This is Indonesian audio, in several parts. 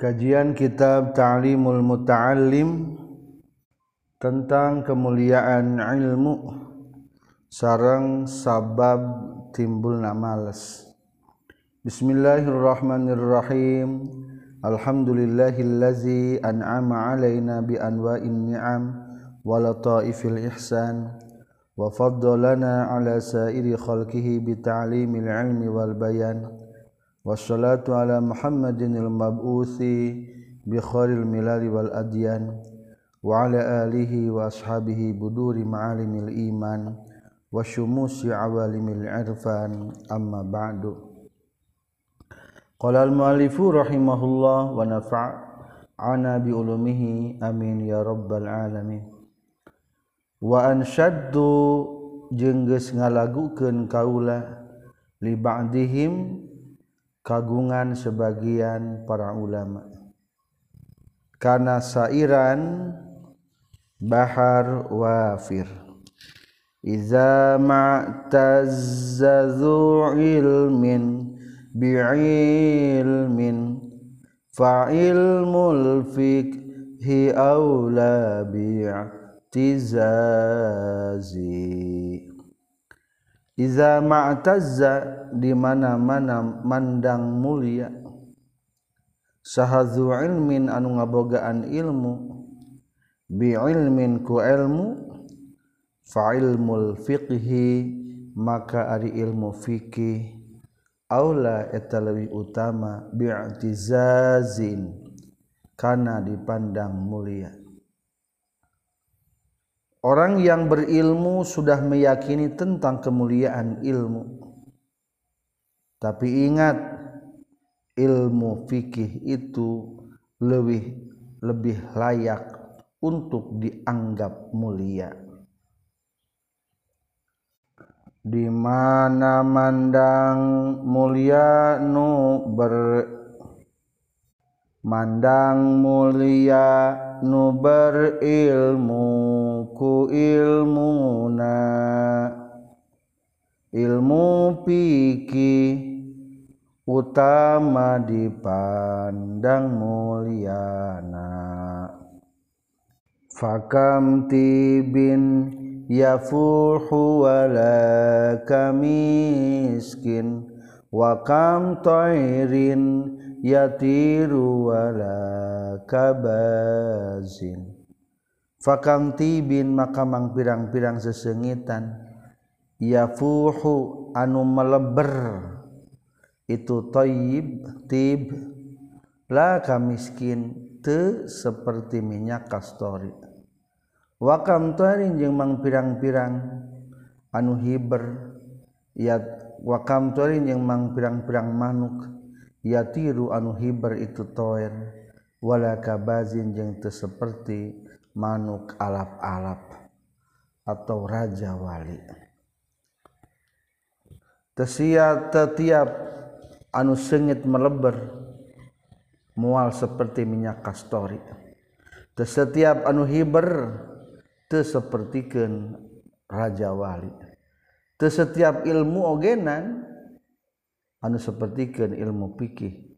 Kajian Kitab Ta'limul Muta'allim tentang kemuliaan ilmu sarang sabab timbulna males. Bismillahirrahmanirrahim. Alhamdulillahillazi an'ama 'alaina bi anwa'in ni'am wa lataifil ihsan wa faddalana 'ala sa'iri khalqihi bi ta'limil ilmi wal bayan. Wassalatu ala Muhammadin al-mab'uthi bi khairil milali wal adyan wa ala alihi wa ashabihi buduri ma'alimil iman wa syumusi awalimil irfan amma ba'du Qala al-muallifu rahimahullah wa nafa'ana bi ulumihi amin ya rabbal alamin wa anshaddu jeung ngalagukeun kaula li ba'dihim kagungan sebagian para ulama. Karena sairan bahar wafir. Iza ma'tazzazu ilmin bi'ilmin fa'ilmul fikhi awla bi'tizazi Iza ma'tazza di mana-mana mandang mulia sahazu ilmin anu ngabogaan ilmu bi ilmin ku ilmu fa ilmul fiqhi maka ari ilmu fikih aula eta leuwih utama bi'tizazin kana dipandang mulia. Orang yang berilmu sudah meyakini tentang kemuliaan ilmu. Tapi ingat ilmu fikih itu lebih lebih layak untuk dianggap mulia. Di mana mandang mulia nu ber mandang mulia nu berilmu ku ilmuna ilmu fikih utama dipandang mulyana fakam tibin yafuhu wala kamiskin wa kam tairin yatiru wala kabazin. Fakam tibin maka mang pirang-pirang sesengitan. Yafuhu anu meleber. Itu toyib tib. La kamiskin te seperti minyak kastori. Wakam tarin jeung mang pirang-pirang anu hiber. Ya wakam tarin jeung mang pirang-pirang manuk yatiru anu hiber itu toen wala kabazin jeung seperti manuk alap-alap atau raja wali. Tesiat tetiap anu sengit meleber mual seperti minyak kastori. Setiap anu hiber teu raja wali. Teu setiap ilmu ogenan sepertikan ilmu piih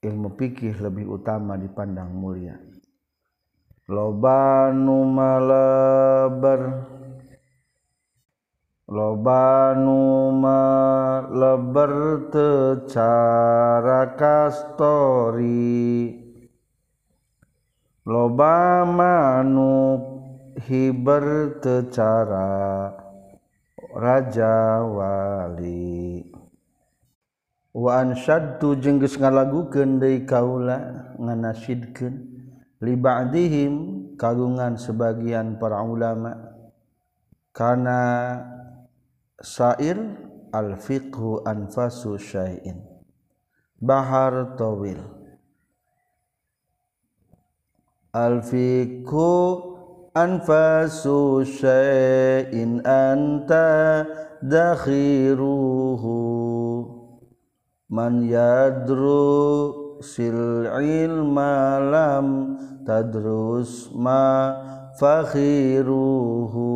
ilmu piih lebih utama dipandang mulia. Lobanber lobanuma lebercara kastori. Loba manu hibercara Raja Wali Wasatu jengges ngalagu Kende kaula nganasidkan libadihim kagungan sebagian para ulama. Karena sair alfiqhu anfasu syai'in. Bahar tawil. Alfiqhu anfasu syai'in anta dakhiruhu man yadru sil ilma lam tadrus ma fakhiruhu.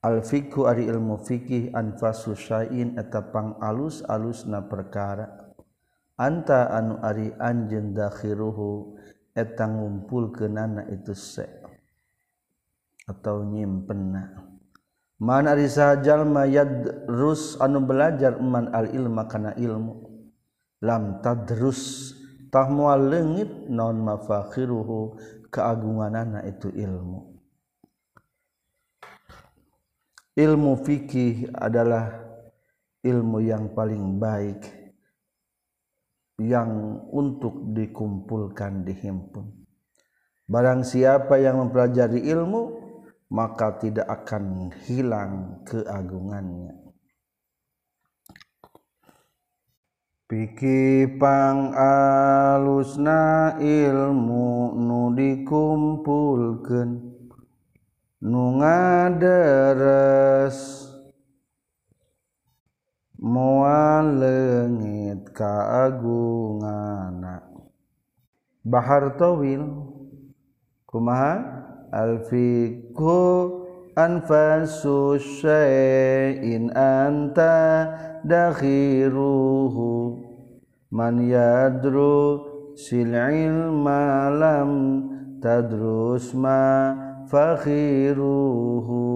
Al fikhu ari ilmu fikih anfasu syai'in eta pang alus alusna perkara. Anta anu ari anjeun dakhiruhu eta ngumpulkeunana itu se atau nyimpenna. Mana ari sajal mayad rus anu belajar man al ilma kana ilmu. Lam tadrus tah moal leungit non mafakhiruhu keagunganana itu ilmu. Ilmu fikih adalah ilmu yang paling baik yang untuk dikumpulkan dihimpun. Barang siapa yang mempelajari ilmu maka tidak akan hilang keagungannya. Pikipang alusna ilmu nu dikumpulkan nu ngaderes. Moal leungit kaagungana. Bahar towil kumaha? Alfiku anfasusyain anta dakhiruhu. Man yadru sil ilma tadrus ma fakhiruhu.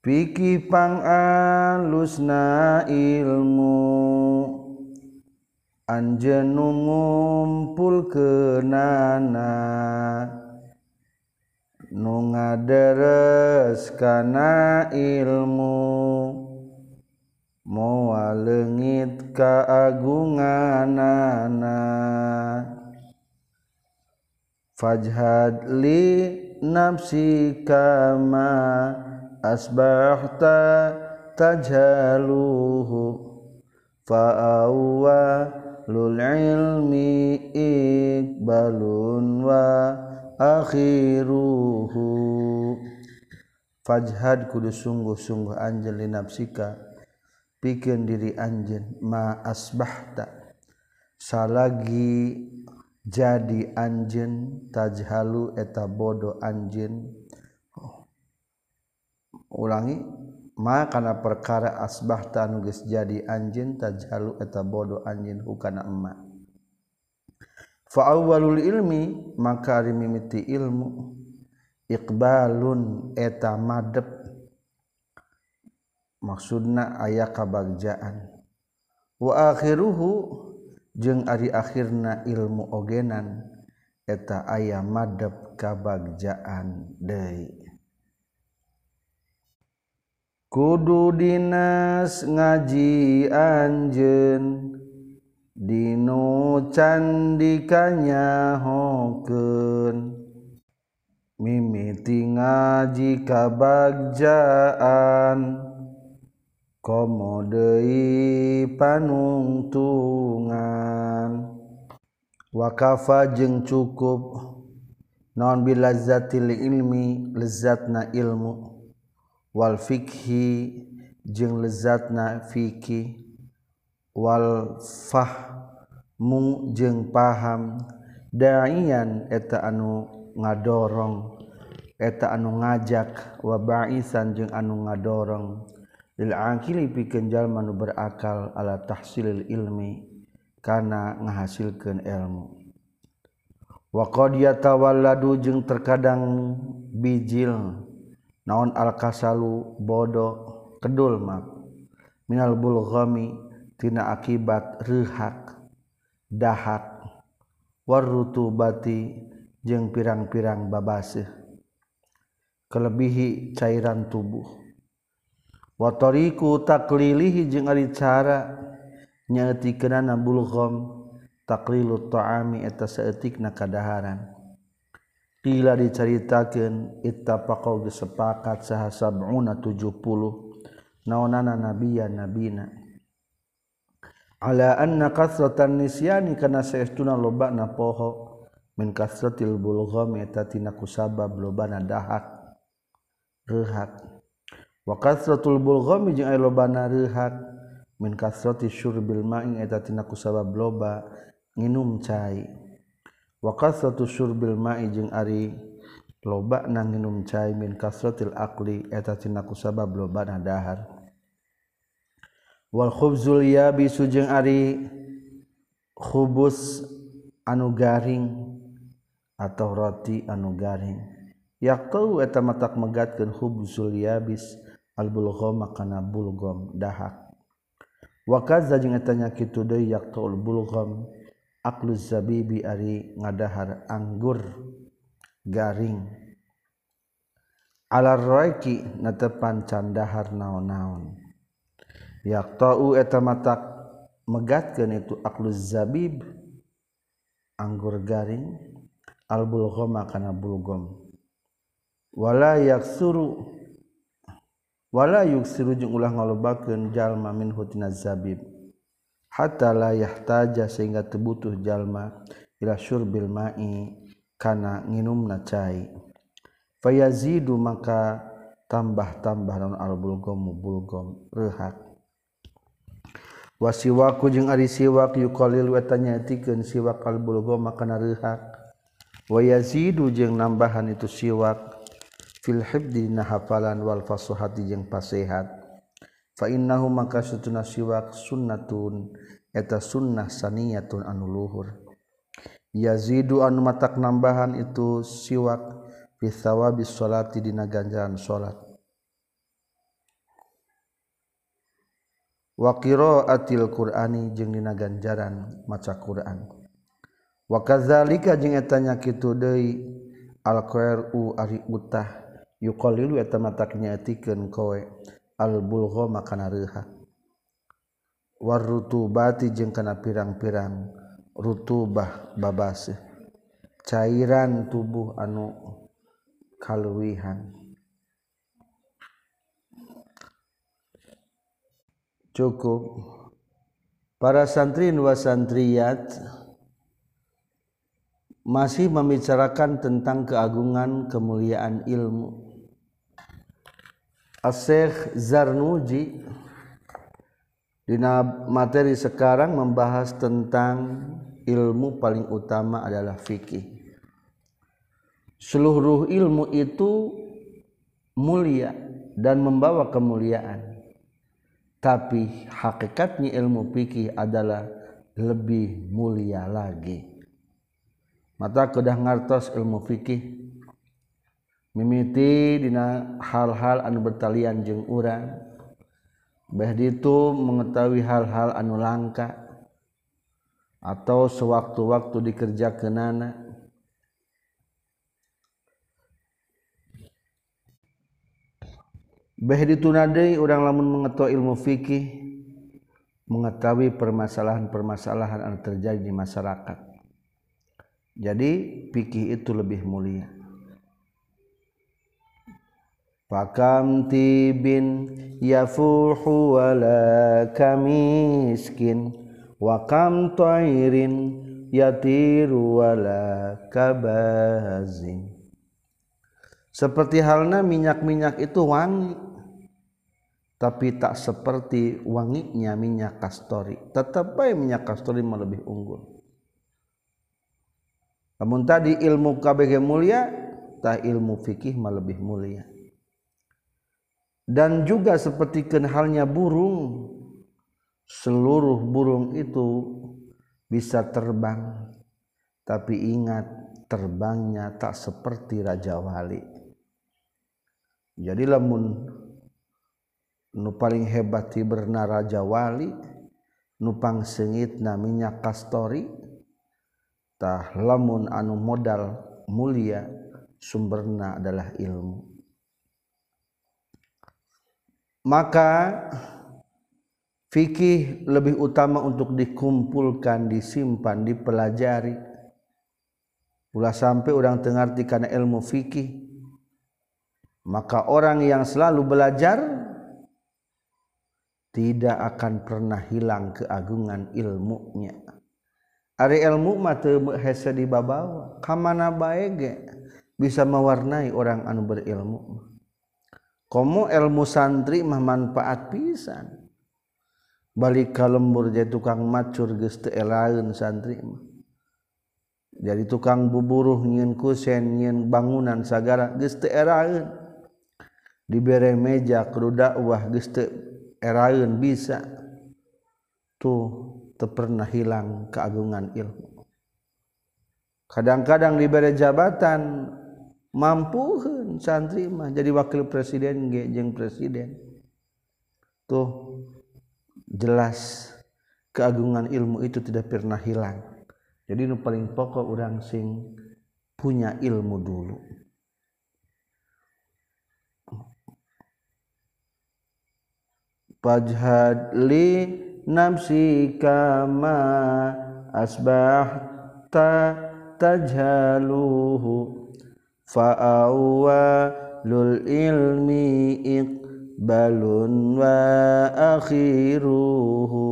Pikipang alusna ilmu. Anjeun ngumpul kenana nu ngaderes kana ilmu. Moal leungit kaagunganana fajhad li nafsi kama asbahta tajhaluhu fa'awwa lul ilmi ikbalun wa akhiruhu. Fajhad kudu sungguh-sungguh anjeun li nafsika pikeun diri anjeun ma asbahta. Salagi jadi anjeun tajhalu eta bodoh anjeun. Oh. ulangi ma kana perkara asbahta nu geus jadi anjeun tajhalu eta bodoh anjeun hukana emak. faawalul ilmi maka ari mimiti ilmu. Iqbalun eta madep maksudna aya kabagjaan. Wa akhiruhu jeung ari akhirna ilmu ogenan eta aya madep kabagjaan deui. Kudu dinas ngaji anjeun dinu anu candikanya hoken mimiti ngaji kabagjaan komodei panungtungan. Wakafa jeung cukup. Non bilazatil ilmi lezatna ilmu. Wal fikhi jeung lezatna fikih. Wal fah mung jeung paham. Daian eta anu ngadorong. Eta anu ngajak. Wabaisan jeung anu ngadorong. Lil akili pikeun jalma nu berakal ala tahsilil ilmi. Kana ngahasilkeun ilmu. Wa qad yatawalladu jeung terkadang bijil. Naon al kasalu bodoh kedul mak minal bulghami tina akibat rehak dahak. Warrutu bati jeung pirang-pirang babasih kelebihi cairan tubuh. Watoriku taklilihi jeung ari cara nyaetikeunana bulgham taklilu ta'ami eta saeutikna kadaharan. Qila diceritakan ittafaqau geus sepakat saha sab'una 70 naonana nabiya nabina. ala anna kasratan nisyani kana saestuna loba na poho. Min kasratil bulghami eta tina kusabab lobana dahak. Rehak. Wa kasratul bulghami jeung aya lobana rehak. Min kasrati syurbil ma'i eta tina kusabab loba. Nginum cai. Wa kasratu syurbil ma'i jeung ari loba na nginum cai min kasratil aqli eta tina kusabab loba na dahar. wal khubzul yabisu jeung ari. Khubus anu garing atau roti anu garing. Yaqtau eta matak megatkeun khubzul yabis al bulghama kana bulgham dahak. Wa kadza jeung eta nya kitu deui yaqtaul bulgham. Aklu zabibi ari ngadahar anggur garing. Alar raiki natepan candahar naon-naon. yak tau eta mata megatkeun itu akluz zabib anggur garing al bulghama kana bulgham wala yaksuru wala yuksiru jeung ulah ngalobakeun jalma min hutina zabib. Hatta la yahtaja sehingga tebutuh jalma ila syurbil ma'i kana nginumna cai. Fayazidu maka tambah-tambah naon al bulgham bulgham rehak wasiwaku jeung ari siwak yuqalil wa tanyatikeun siwak albulgo kana rehak wayazidu jeung nambahan itu siwak. Fil hibdi na hafalan wal fasuhati jeung pasehat. Fa innahu maka satuna siwak sunnatun eta sunnah saniyatun anu luhur. Yazidu anu matak nambahan itu siwak fi thawabi sholati dina ganjaran sholat. waqiraatil Qur'ani jeung dina ganjaran maca Qur'an. Wa kadzalika jeung eta nya kitu deui al qairu ari utah yuqallilu eta mataknya etikeun kowe al bulgha makana reuha. Warutubati jeung kana pirang-pirang rutubah babaseuh. Cairan tubuh anu kaluwihan. Cukup para santrin wa santriyat masih membicarakan tentang keagungan kemuliaan ilmu Asyikh Zarnuji Dina materi sekarang membahas tentang ilmu paling utama adalah fikih. Seluruh ilmu itu mulia dan membawa kemuliaan. tapi hakikatnya ilmu fikih adalah lebih mulia lagi. Mata kedah ngartos ilmu fikih. Mimiti dina hal-hal anu bertalian jeung urang. Beh itu mengetahui hal-hal anu langka. Atau sewaktu-waktu dikerjakenana bah dituna deui urang lamun mengetahui ilmu fikih mengetahui permasalahan-permasalahan anu terjadi di masyarakat. Jadi fikih itu lebih mulia. Fakam tibin yafuhu wala kamiskin wa kam tairin yatiru wala kabazin Seperti halnya minyak-minyak itu wangi. Tapi tak seperti wanginya minyak kastori. Tetap baik minyak kastori lebih unggul. Namun tadi ilmu KBG mulia tak ilmu fikih lebih mulia. Dan juga sepertikan halnya burung seluruh burung itu bisa terbang. Tapi ingat terbangnya tak seperti raja wali jadi lamun nu paling hebat ti bernaraja wali nupang sengit namanya kastoritah lamun anu modal mulia sumberna adalah ilmu. Maka fikih lebih utama untuk dikumpulkan disimpan dipelajari. Ulah sampai orang tengarti karena ilmu fikih maka orang yang selalu belajar tidak akan pernah hilang keagungan ilmunya. Ari ilmu mah hese dibabawa. Kamana bae bisa mewarnai orang anu berilmu. Komo ilmu santri mah manfaat pisan. Balik ka lembur jadi tukang macur geus teu santri mah. Jadi tukang buburuh nyieun kusen nyieun bangunan sagara geus teu dibere meja kudu dakwah geus teu eraeun bisa tuh pernah hilang keagungan ilmu. Kadang-kadang diberi jabatan mampu santri mah jadi wakil presiden gejeng presiden. Tuh jelas keagungan ilmu itu tidak pernah hilang. Jadi nu paling pokok orang sing punya ilmu dulu fajhad li nafsi kama asbahta tajhaluhu fa'awwa lul ilmi iqbalun wa akhiruhu.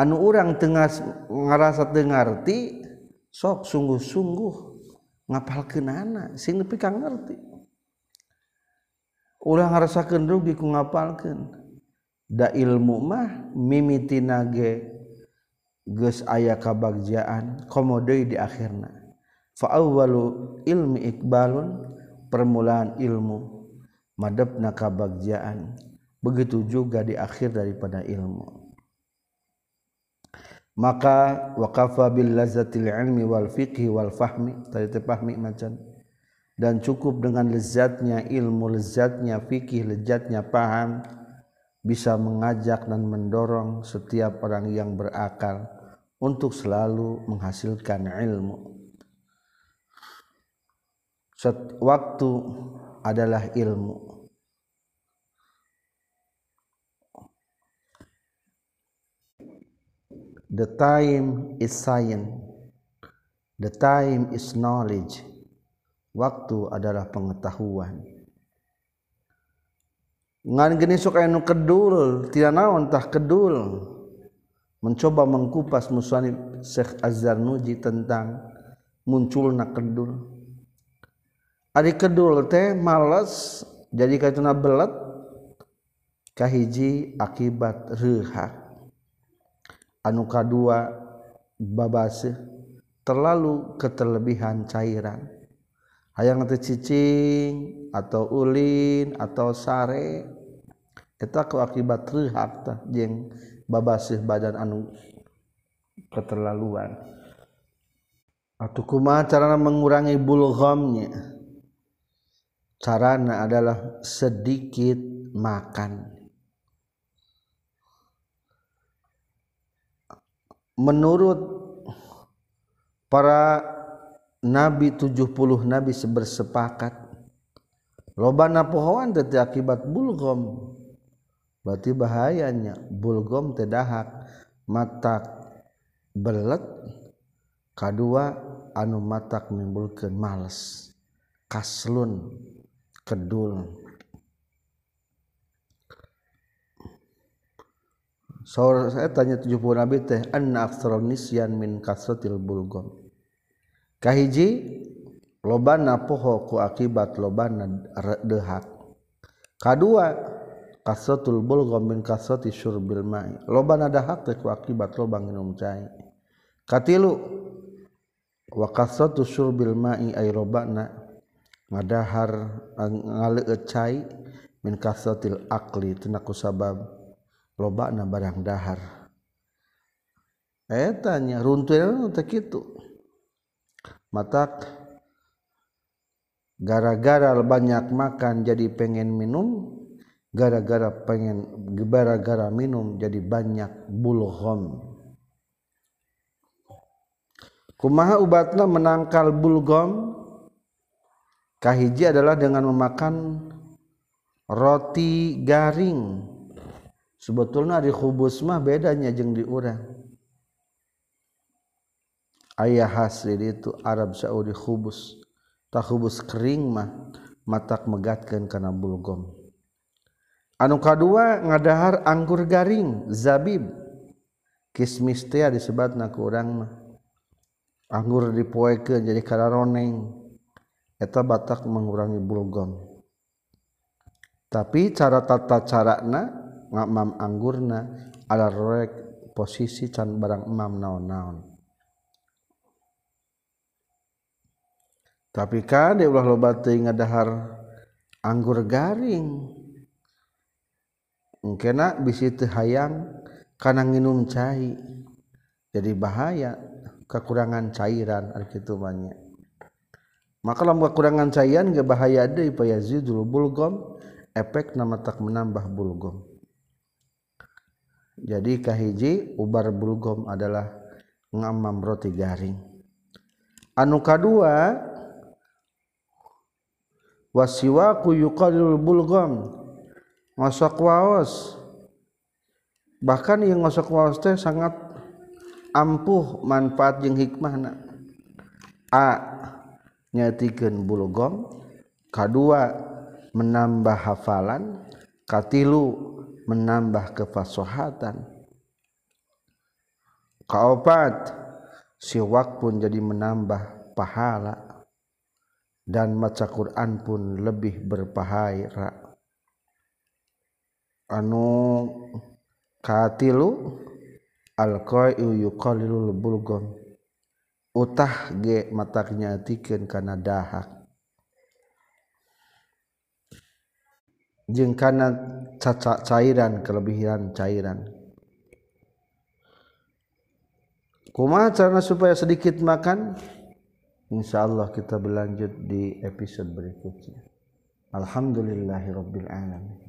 Anu urang tengah ngerasa dengarti sok sungguh-sungguh ngapal kenana sing nepi ka ngerti. Ulah ngarasakeun rugi ku ngapalkeun ilmu mah mimiti nage Gus aya kabagjaan komodo di akhirnya falu ilmi Iqbalun permulaan ilmu madeb na kabagjaan begitu juga di akhir daripada ilmu. Maka wakafa bil lazatil ilmi wal fiqhi wal fahmi. Tadi tepahmi macan dan cukup dengan lezatnya ilmu lezatnya fikih lezatnya paham bisa mengajak dan mendorong setiap orang yang berakal untuk selalu menghasilkan ilmu. Waktu adalah ilmu. The time is science. The time is knowledge. Waktu adalah pengetahuan. geni suka kedul tidak naontah kedul. Mencoba mengkupas musani Syekh Azhar Nuji tentang muncul na kedul. Adik kedul teh males jadi kaituna belet kahiji akibat rehak anu kadua babase terlalu keterlebihan cairan hayang teh cicing atau ulin atau sare. Eta ku akibat rehak tah jeung babasih badan anu keterlaluan. Atau kumaha carana mengurangi bulghamnya carana adalah sedikit makan. Menurut para nabi 70 nabi bersepakat loban pohon tadi akibat bulgom. Berarti bahayanya bulgom tedahak mata belet kedua anu matak menimbulkan males. Kaslun kedul. Saur saya tanya 70 nabi teh anna akstronisyan min kasratil bulgom kahiji lobana poho ku akibat lobana dehak. Kadua kasotul bulgha min kasoti syurbil ma'i. Lobana dahak ku akibat lobang minum cai. Katilu wa kasotu syurbil ma'i ay robana ngadahar ngaleueut cai min kasotil akli tina ku sabab lobana barang dahar. Eta nya runtueun teh kitu. Matak gara-gara banyak makan jadi pengen minum gara-gara pengen gara-gara minum jadi banyak bulgham. Kumaha ubatna menangkal bulgham? Kahiji adalah dengan memakan roti garing. Sebetulnya di khubus mah bedanya jeng di urang ayah hasil itu Arab Saudi khubus. Tak khubus kering mah matak megatkan karena bulgom. Anu kedua ngadahar anggur garing zabib. Kismis teh disebat na kurang mah. Anggur dipoekeun jadi kararoneng eta batak mengurangi bulgom. Tapi cara tata carana ngamam anggurna ada rorek posisi can barang emam naon-naon. tapi kan ulah loba teu ngadahar anggur garing. Engkena bisi teu hayang kana nginum cai. Jadi bahaya kekurangan cairan kitu banyak maka lamun kekurangan cairan ge bahaya deui payazidul bulgom efek nama tak menambah bulgom jadi kahiji ubar bulgom adalah ngamam roti garing. Anu kadua wasiwaku yuqalilul bulgom ngosok waos. Bahkan yang ngosok waos teh sangat ampuh manfaat jeung hikmahna. A nyatikeun bulgom kadua menambah hafalan. Katilu menambah kefasohatan kaopat siwak pun jadi menambah pahala dan maca Quran pun lebih berpahala anu katilu alqai'u yuqallilul bulgom utah ge mataknya tikeun kana dahak. Jeung kana cairan kelebihan cairan. Kumaha carana supaya sedikit makan Insya Allah kita berlanjut di episode berikutnya. Alhamdulillahirabbil alamin.